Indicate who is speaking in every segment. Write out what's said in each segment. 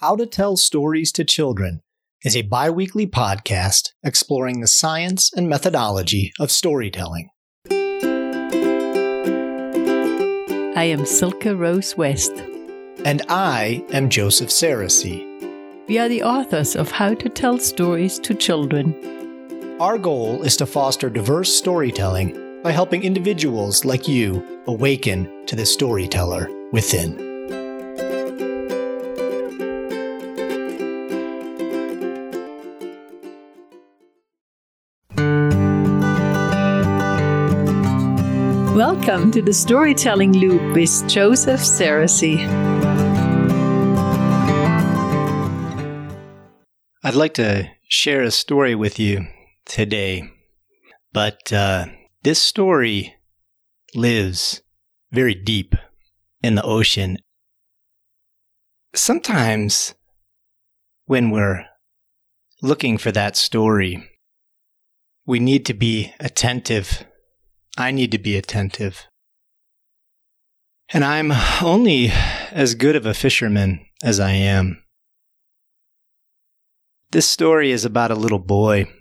Speaker 1: How to Tell Stories to Children is a bi weekly podcast exploring the science and methodology of storytelling.
Speaker 2: I am Silke Rose West.
Speaker 1: And I am Joseph Sarosy.
Speaker 2: We are the authors of How to Tell Stories to Children.
Speaker 1: Our goal is to foster diverse storytelling by helping individuals like you awaken to the storyteller within.
Speaker 2: Welcome to the Storytelling Loop with Joseph Sarosy.
Speaker 1: I'd like to share a story with you today, but uh, this story lives very deep in the ocean. Sometimes when we're looking for that story, we need to be attentive I need to be attentive. And I'm only as good of a fisherman as I am. This story is about a little boy,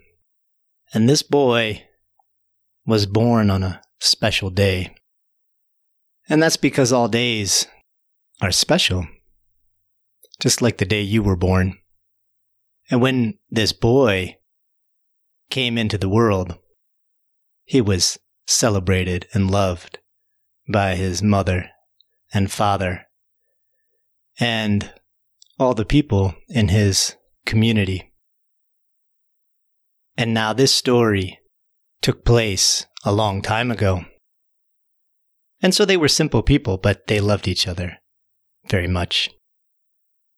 Speaker 1: and this boy was born on a special day. And that's because all days are special, just like the day you were born. And when this boy came into the world, he was celebrated and loved by his mother and father and all the people in his community. And now this story took place a long time ago. And so they were simple people, but they loved each other very much.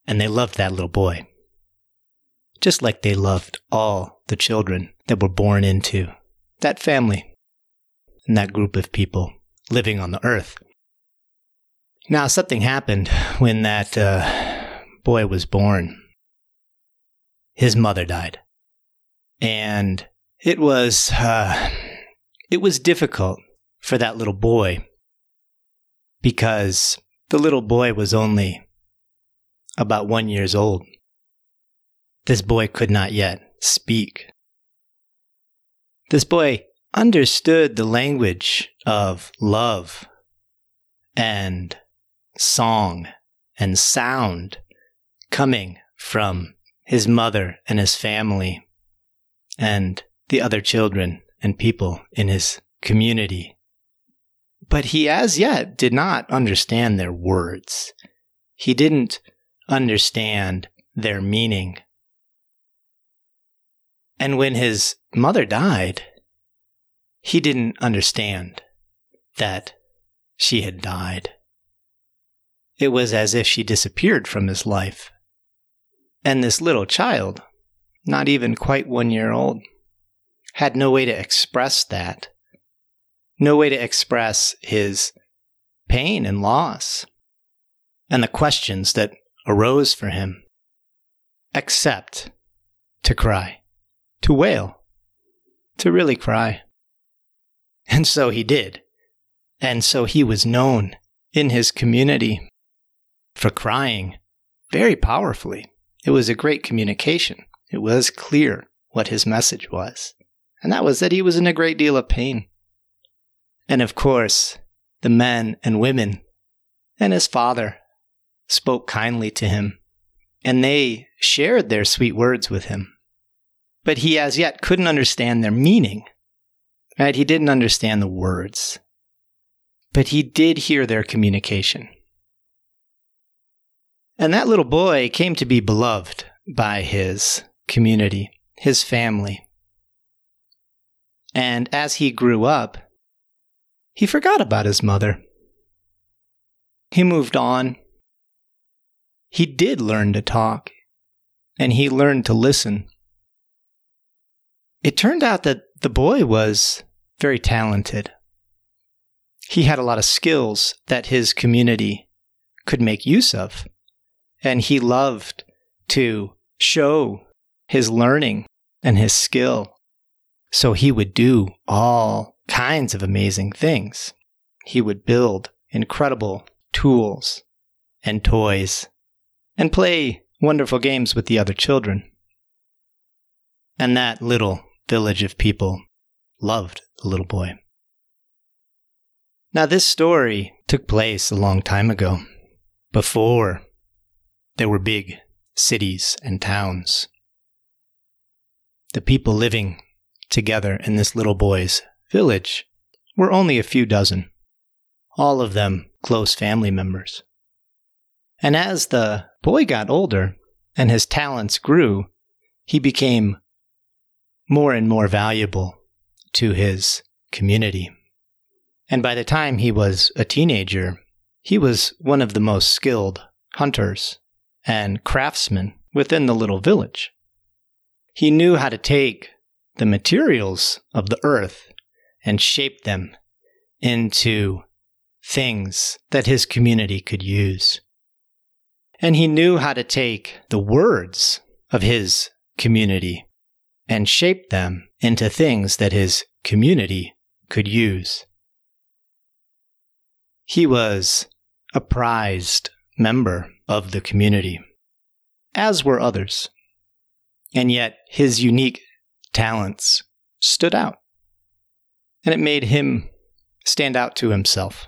Speaker 1: And they loved that little boy. Just like they loved all the children that were born into that family that group of people living on the earth. Now, something happened when that uh, boy was born. His mother died. And it was, uh, it was difficult for that little boy because the little boy was only about one years old. This boy could not yet speak. This boy understood the language of love and song and sound coming from his mother and his family and the other children and people in his community. But he as yet did not understand their words. He didn't understand their meaning. And when his mother died, he didn't understand that she had died. It was as if she disappeared from his life. And this little child, not even quite one year old, had no way to express that. No way to express his pain and loss and the questions that arose for him, except to cry, to wail, to really cry. And so he did. And so he was known in his community for crying very powerfully. It was a great communication. It was clear what his message was. And that was that he was in a great deal of pain. And of course, the men and women and his father spoke kindly to him, and they shared their sweet words with him. But he as yet couldn't understand their meaning. Right? He didn't understand the words, but he did hear their communication. And that little boy came to be beloved by his community, his family. And as he grew up, he forgot about his mother. He moved on. He did learn to talk, and he learned to listen. It turned out that the boy was very talented. He had a lot of skills that his community could make use of. And he loved to show his learning and his skill. So he would do all kinds of amazing things. He would build incredible tools and toys and play wonderful games with the other children. And that little village of people loved the little boy. Now, this story took place a long time ago, before there were big cities and towns. The people living together in this little boy's village were only a few dozen, all of them close family members. And as the boy got older and his talents grew, he became more and more valuable to his community. And by the time he was a teenager, he was one of the most skilled hunters and craftsmen within the little village. He knew how to take the materials of the earth and shape them into things that his community could use. And he knew how to take the words of his community and shape them into things that his community could use. He was a prized member of the community, as were others. And yet his unique talents stood out. And it made him stand out to himself.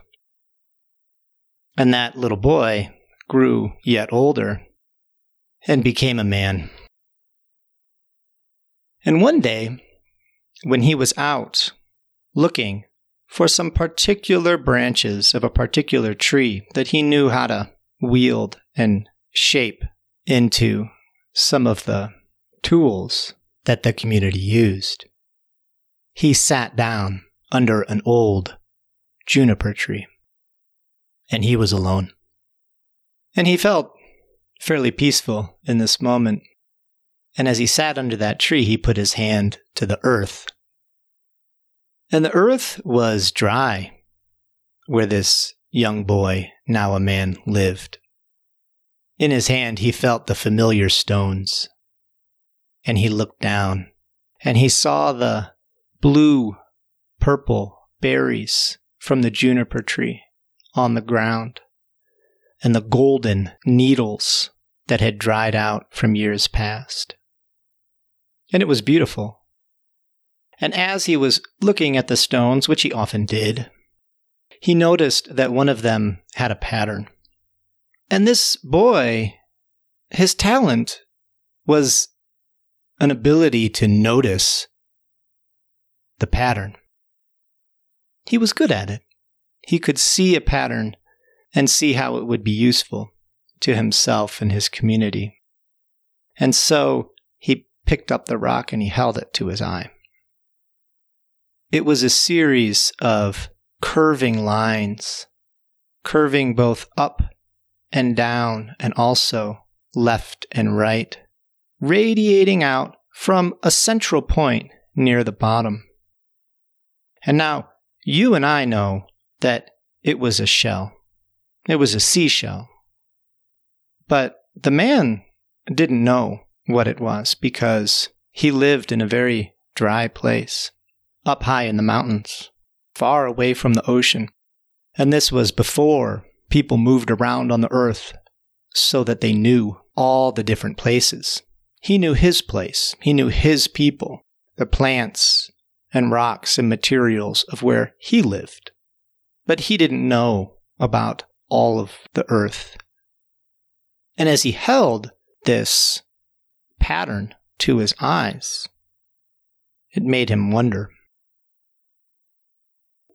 Speaker 1: And that little boy grew yet older and became a man. And one day, when he was out looking for some particular branches of a particular tree that he knew how to wield and shape into some of the tools that the community used. He sat down under an old juniper tree, and he was alone. And he felt fairly peaceful in this moment. And as he sat under that tree, he put his hand to the earth. And the earth was dry where this young boy, now a man, lived. In his hand, he felt the familiar stones and he looked down and he saw the blue, purple berries from the juniper tree on the ground and the golden needles that had dried out from years past. And it was beautiful. And as he was looking at the stones, which he often did, he noticed that one of them had a pattern. And this boy, his talent was an ability to notice the pattern. He was good at it. He could see a pattern and see how it would be useful to himself and his community. And so he picked up the rock and he held it to his eye. It was a series of curving lines, curving both up and down and also left and right radiating out from a central point near the bottom. And now you and I know that it was a shell. It was a seashell. But the man didn't know what it was because he lived in a very dry place, up high in the mountains, far away from the ocean. And this was before people moved around on the earth so that they knew all the different places he knew his place, he knew his people, the plants and rocks and materials of where he lived. But he didn't know about all of the earth. And as he held this pattern to his eyes, it made him wonder.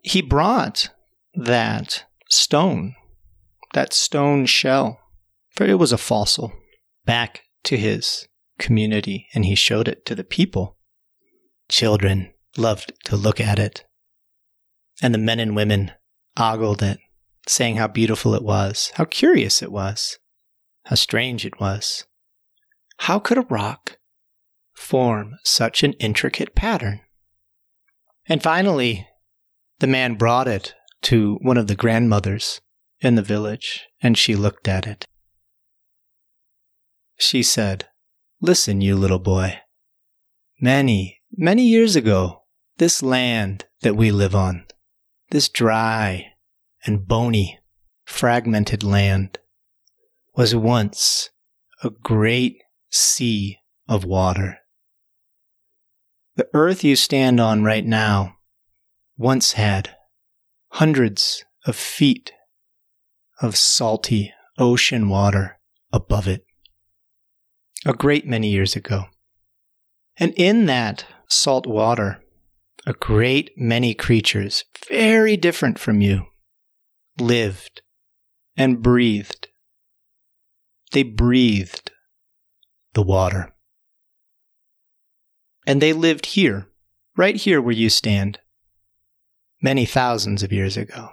Speaker 1: He brought that stone, that stone shell, for it was a fossil, back to his community and he showed it to the people. Children loved to look at it. And the men and women ogled it, saying how beautiful it was, how curious it was, how strange it was. How could a rock form such an intricate pattern? And finally, the man brought it to one of the grandmothers in the village, and she looked at it. She said, Listen, you little boy. Many, many years ago, this land that we live on, this dry and bony, fragmented land, was once a great sea of water. The earth you stand on right now once had hundreds of feet of salty ocean water above it. A great many years ago. And in that salt water, a great many creatures, very different from you, lived and breathed. They breathed the water. And they lived here, right here where you stand, many thousands of years ago.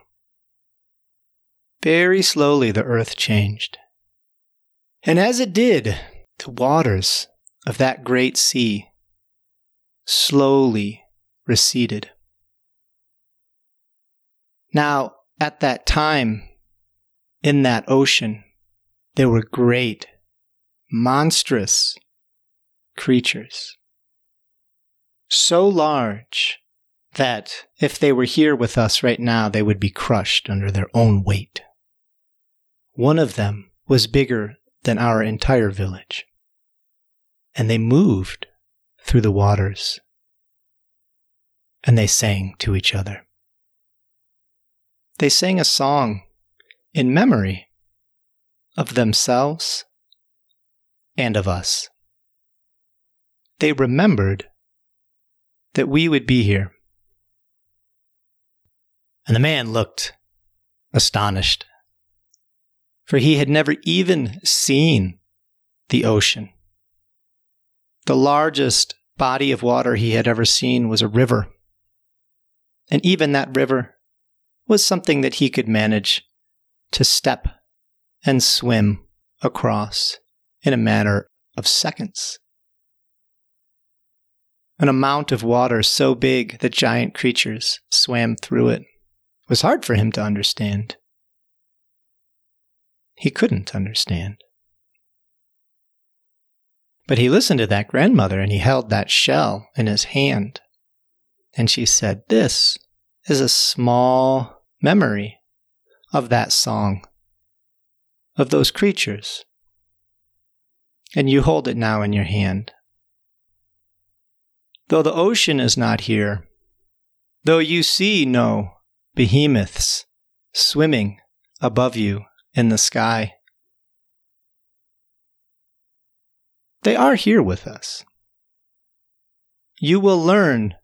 Speaker 1: Very slowly the earth changed. And as it did, the waters of that great sea slowly receded. Now, at that time, in that ocean, there were great, monstrous creatures. So large that if they were here with us right now, they would be crushed under their own weight. One of them was bigger than our entire village. And they moved through the waters. And they sang to each other. They sang a song in memory of themselves and of us. They remembered that we would be here. And the man looked astonished, for he had never even seen the ocean. The largest body of water he had ever seen was a river. And even that river was something that he could manage to step and swim across in a matter of seconds. An amount of water so big that giant creatures swam through it was hard for him to understand. He couldn't understand. But he listened to that grandmother and he held that shell in his hand. And she said, This is a small memory of that song, of those creatures. And you hold it now in your hand. Though the ocean is not here, though you see no behemoths swimming above you in the sky, they are here with us. You will learn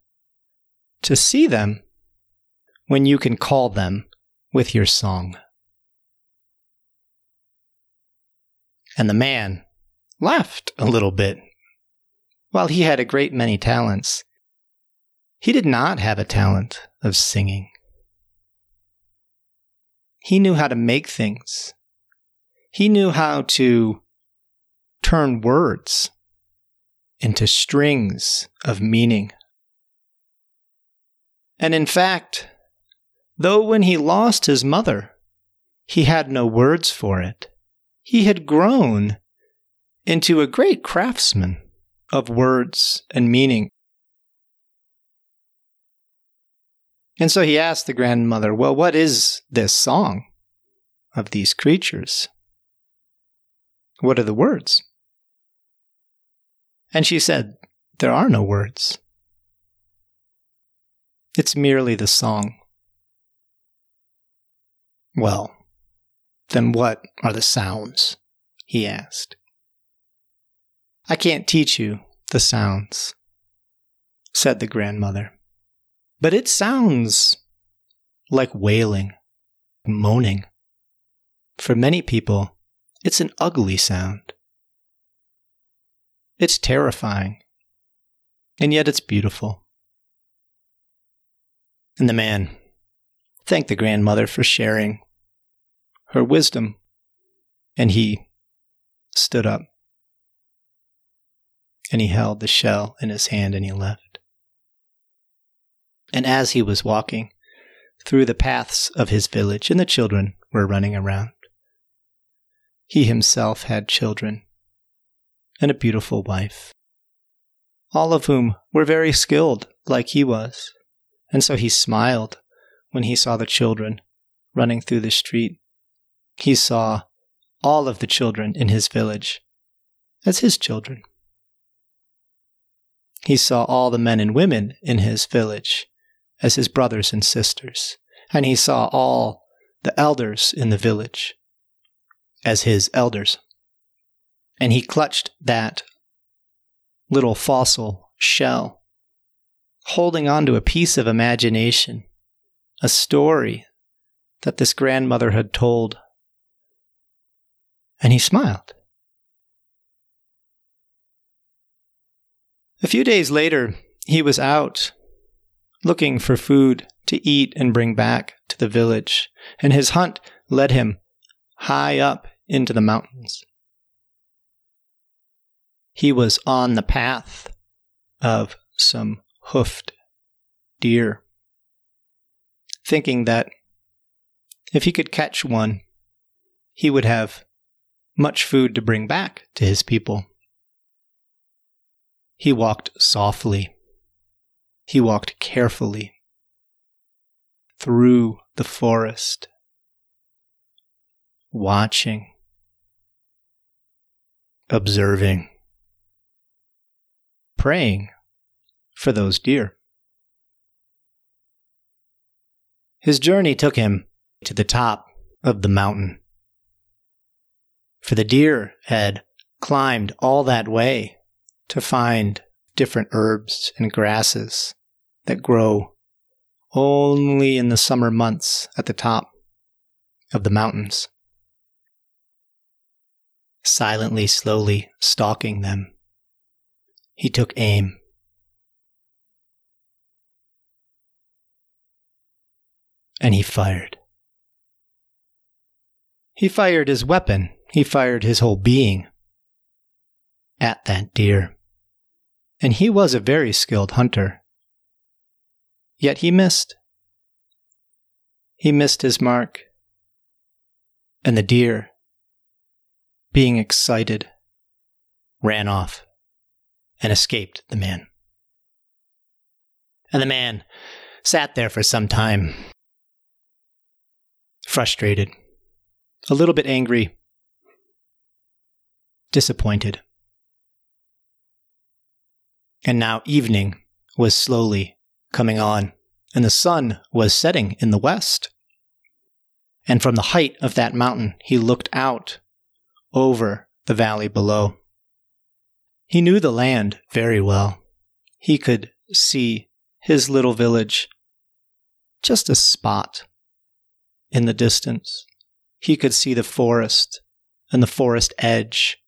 Speaker 1: to see them when you can call them with your song. And the man laughed a little bit. While he had a great many talents, he did not have a talent of singing. He knew how to make things. He knew how to turn words into strings of meaning. And in fact, though when he lost his mother, he had no words for it, he had grown into a great craftsman of words and meaning. And so he asked the grandmother, Well, what is this song of these creatures? What are the words? And she said, There are no words. It's merely the song. Well, then what are the sounds? he asked. I can't teach you the sounds, said the grandmother, but it sounds like wailing, moaning. For many people, it's an ugly sound. It's terrifying, and yet it's beautiful. And the man thanked the grandmother for sharing her wisdom, and he stood up. And he held the shell in his hand and he left. And as he was walking through the paths of his village, and the children were running around, he himself had children and a beautiful wife, all of whom were very skilled like he was. And so he smiled when he saw the children running through the street he saw all of the children in his village as his children. He saw all the men and women in his village as his brothers and sisters, and he saw all the elders in the village as his elders. And he clutched that little fossil shell, holding on to a piece of imagination, a story that this grandmother had told. And he smiled. A few days later, he was out looking for food to eat and bring back to the village, and his hunt led him high up into the mountains. He was on the path of some hoofed deer, thinking that if he could catch one, he would have much food to bring back to his people. He walked softly. He walked carefully through the forest, watching, observing, praying for those deer. His journey took him to the top of the mountain. For the deer had climbed all that way to find different herbs and grasses that grow only in the summer months at the top of the mountains. Silently, slowly stalking them, he took aim. And he fired. He fired his weapon. He fired his whole being at that deer. And he was a very skilled hunter. Yet he missed. He missed his mark. And the deer, being excited, ran off and escaped the man. And the man sat there for some time, frustrated, a little bit angry, disappointed. And now evening was slowly coming on, and the sun was setting in the west. And from the height of that mountain, he looked out over the valley below. He knew the land very well. He could see his little village, just a spot in the distance. He could see the forest and the forest edge.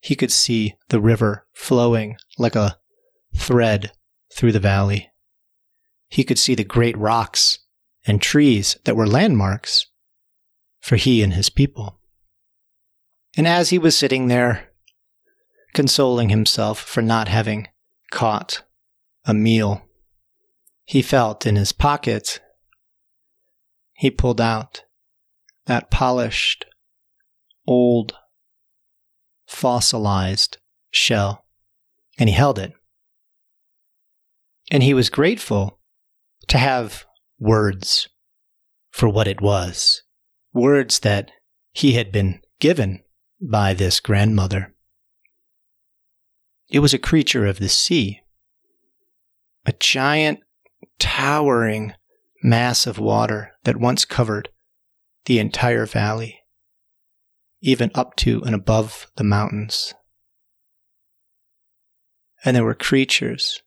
Speaker 1: He could see the river flowing like a thread through the valley. He could see the great rocks and trees that were landmarks for he and his people. And as he was sitting there, consoling himself for not having caught a meal. He felt in his pocket. He pulled out that polished, old, fossilized shell, and he held it. And he was grateful to have words for what it was, words that he had been given by this grandmother. It was a creature of the sea, a giant, towering mass of water that once covered the entire valley, even up to and above the mountains. And there were creatures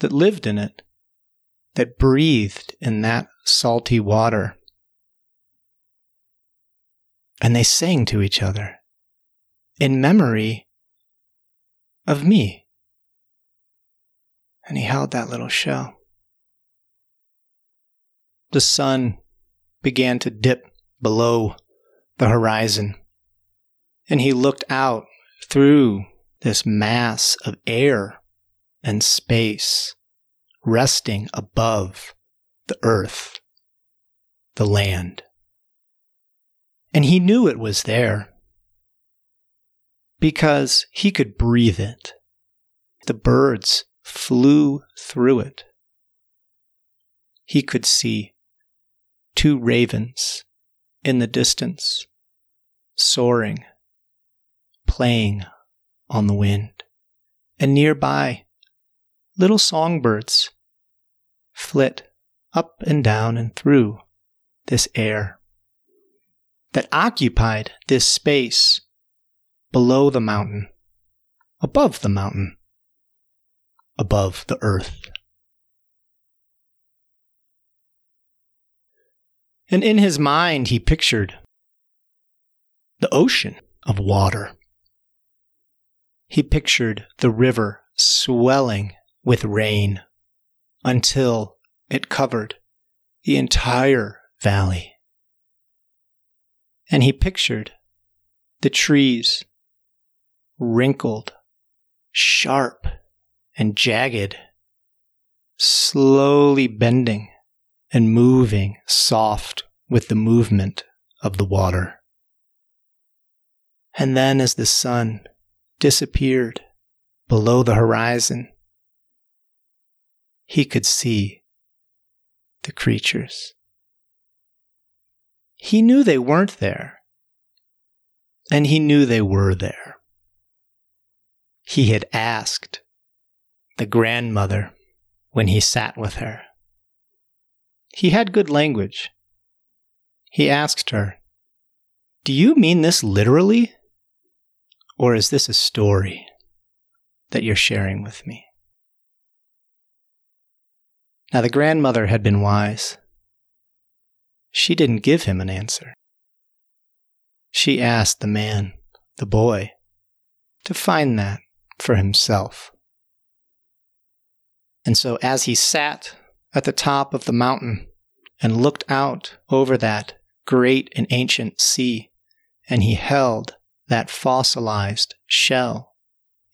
Speaker 1: that lived in it, that breathed in that salty water. And they sang to each other in memory of me. And he held that little shell. The sun began to dip below the horizon, and he looked out through this mass of air and space resting above the earth, the land. And he knew it was there because he could breathe it. The birds flew through it. He could see two ravens in the distance, soaring playing on the wind. And nearby, little songbirds flit up and down and through this air that occupied this space below the mountain, above the mountain, above the earth. And in his mind, he pictured the ocean of water. He pictured the river swelling with rain until it covered the entire valley. And he pictured the trees wrinkled, sharp, and jagged, slowly bending and moving soft with the movement of the water. And then, as the sun disappeared below the horizon, he could see the creatures. He knew they weren't there, and he knew they were there. He had asked the grandmother when he sat with her. He had good language. He asked her, Do you mean this literally? Or is this a story that you're sharing with me? Now, the grandmother had been wise. She didn't give him an answer. She asked the man, the boy, to find that for himself. And so, as he sat at the top of the mountain and looked out over that great and ancient sea, and he held that fossilized shell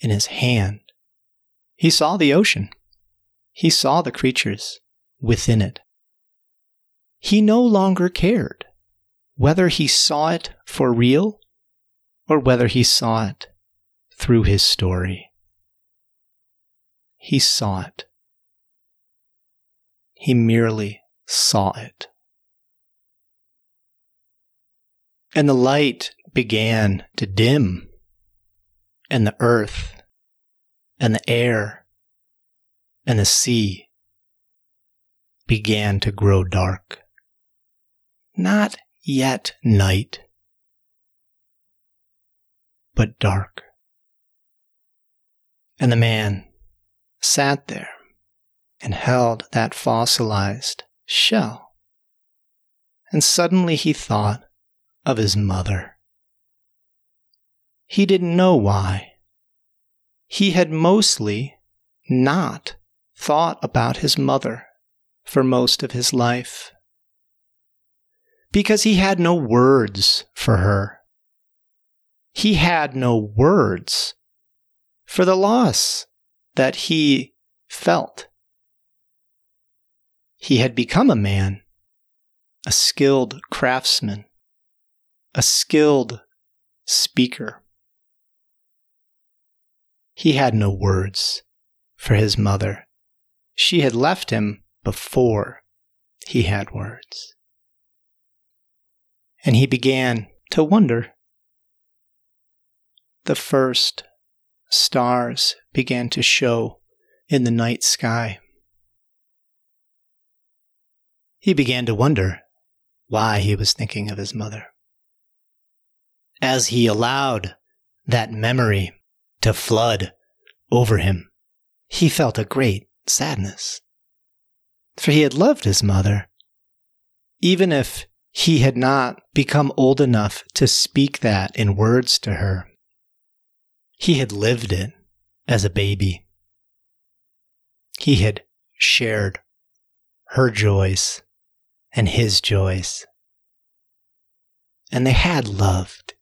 Speaker 1: in his hand. He saw the ocean. He saw the creatures within it. He no longer cared whether he saw it for real or whether he saw it through his story. He saw it. He merely saw it. And the light began to dim, and the earth, and the air, and the sea began to grow dark. Not yet night, but dark. And the man sat there and held that fossilized shell. And suddenly he thought of his mother. He didn't know why. He had mostly not thought about his mother for most of his life. Because he had no words for her. He had no words for the loss that he felt. He had become a man, a skilled craftsman, a skilled speaker. He had no words for his mother. She had left him before he had words. And he began to wonder. The first stars began to show in the night sky. He began to wonder why he was thinking of his mother. As he allowed that memory to flood over him, he felt a great sadness. For he had loved his mother, even if he had not become old enough to speak that in words to her. He had lived it as a baby. He had shared her joys and his joys. And they had loved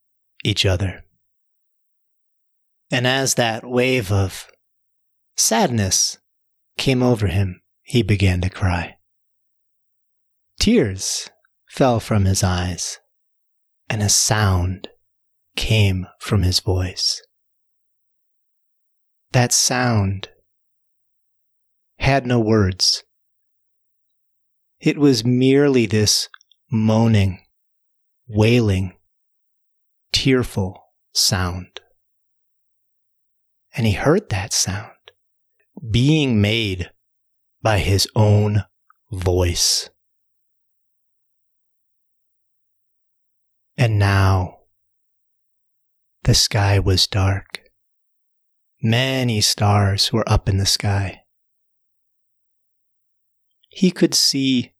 Speaker 1: each other. And as that wave of sadness came over him, he began to cry. Tears fell from his eyes, and a sound came from his voice. That sound had no words. It was merely this moaning, wailing, tearful sound. And he heard that sound being made by his own voice. And now the sky was dark. Many stars were up in the sky. He could see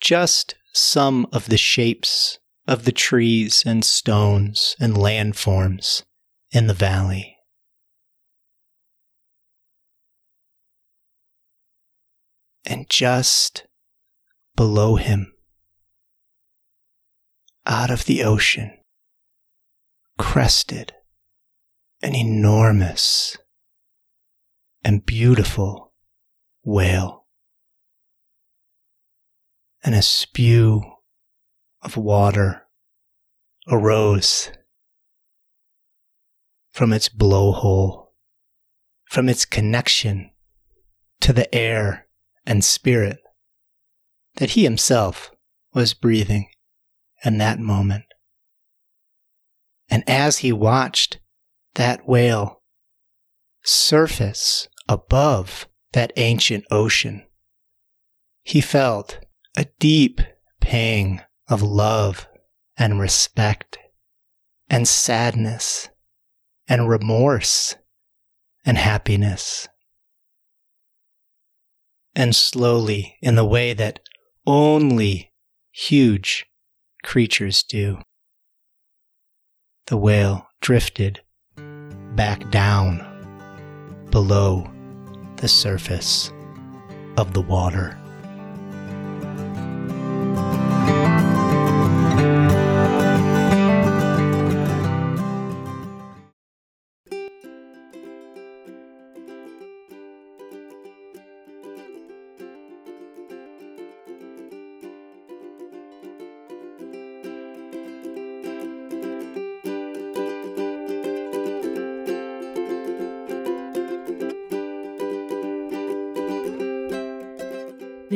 Speaker 1: just some of the shapes of the trees and stones and landforms in the valley. And just below him, out of the ocean, crested an enormous and beautiful whale. And a spew of water arose from its blowhole, from its connection to the air and spirit that he himself was breathing in that moment. And as he watched that whale surface above that ancient ocean, he felt a deep pang of love and respect and sadness and remorse and happiness. And slowly, in the way that only huge creatures do, the whale drifted back down below the surface of the water.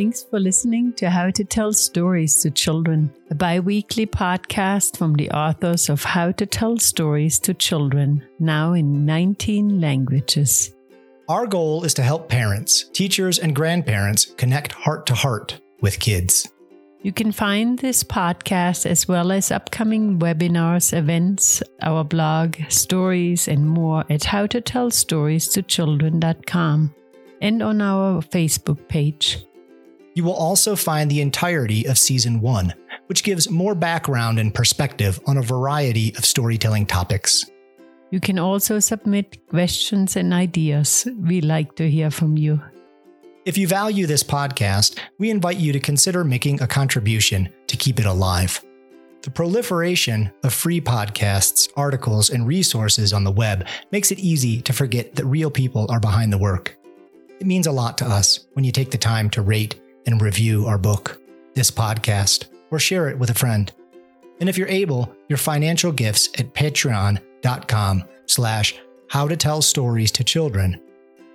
Speaker 2: Thanks for listening to How to Tell Stories to Children, a bi weekly podcast from the authors of How to Tell Stories to Children, now in 19 languages.
Speaker 3: Our goal is to help parents, teachers, and grandparents connect heart to heart with kids.
Speaker 2: You can find this podcast as well as upcoming webinars, events, our blog, stories, and more at howtotellstories2children.com and on our Facebook page.
Speaker 3: You will also find the entirety of Season 1, which gives more background and perspective on a variety of storytelling topics.
Speaker 2: You can also submit questions and ideas. We like to hear from you.
Speaker 3: If you value this podcast, we invite you to consider making a contribution to keep it alive. The proliferation of free podcasts, articles, and resources on the web makes it easy to forget that real people are behind the work. It means a lot to us when you take the time to rate and review our book, this podcast, or share it with a friend. And if you're able, your financial gifts at patreon.com slash how to tell stories to children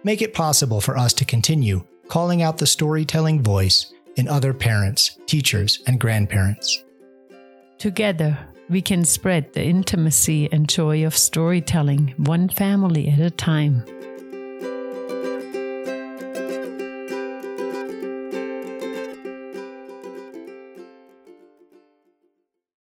Speaker 3: make it possible for us to continue calling out the storytelling voice in other parents, teachers, and grandparents.
Speaker 2: Together, we can spread the intimacy and joy of storytelling one family at a time.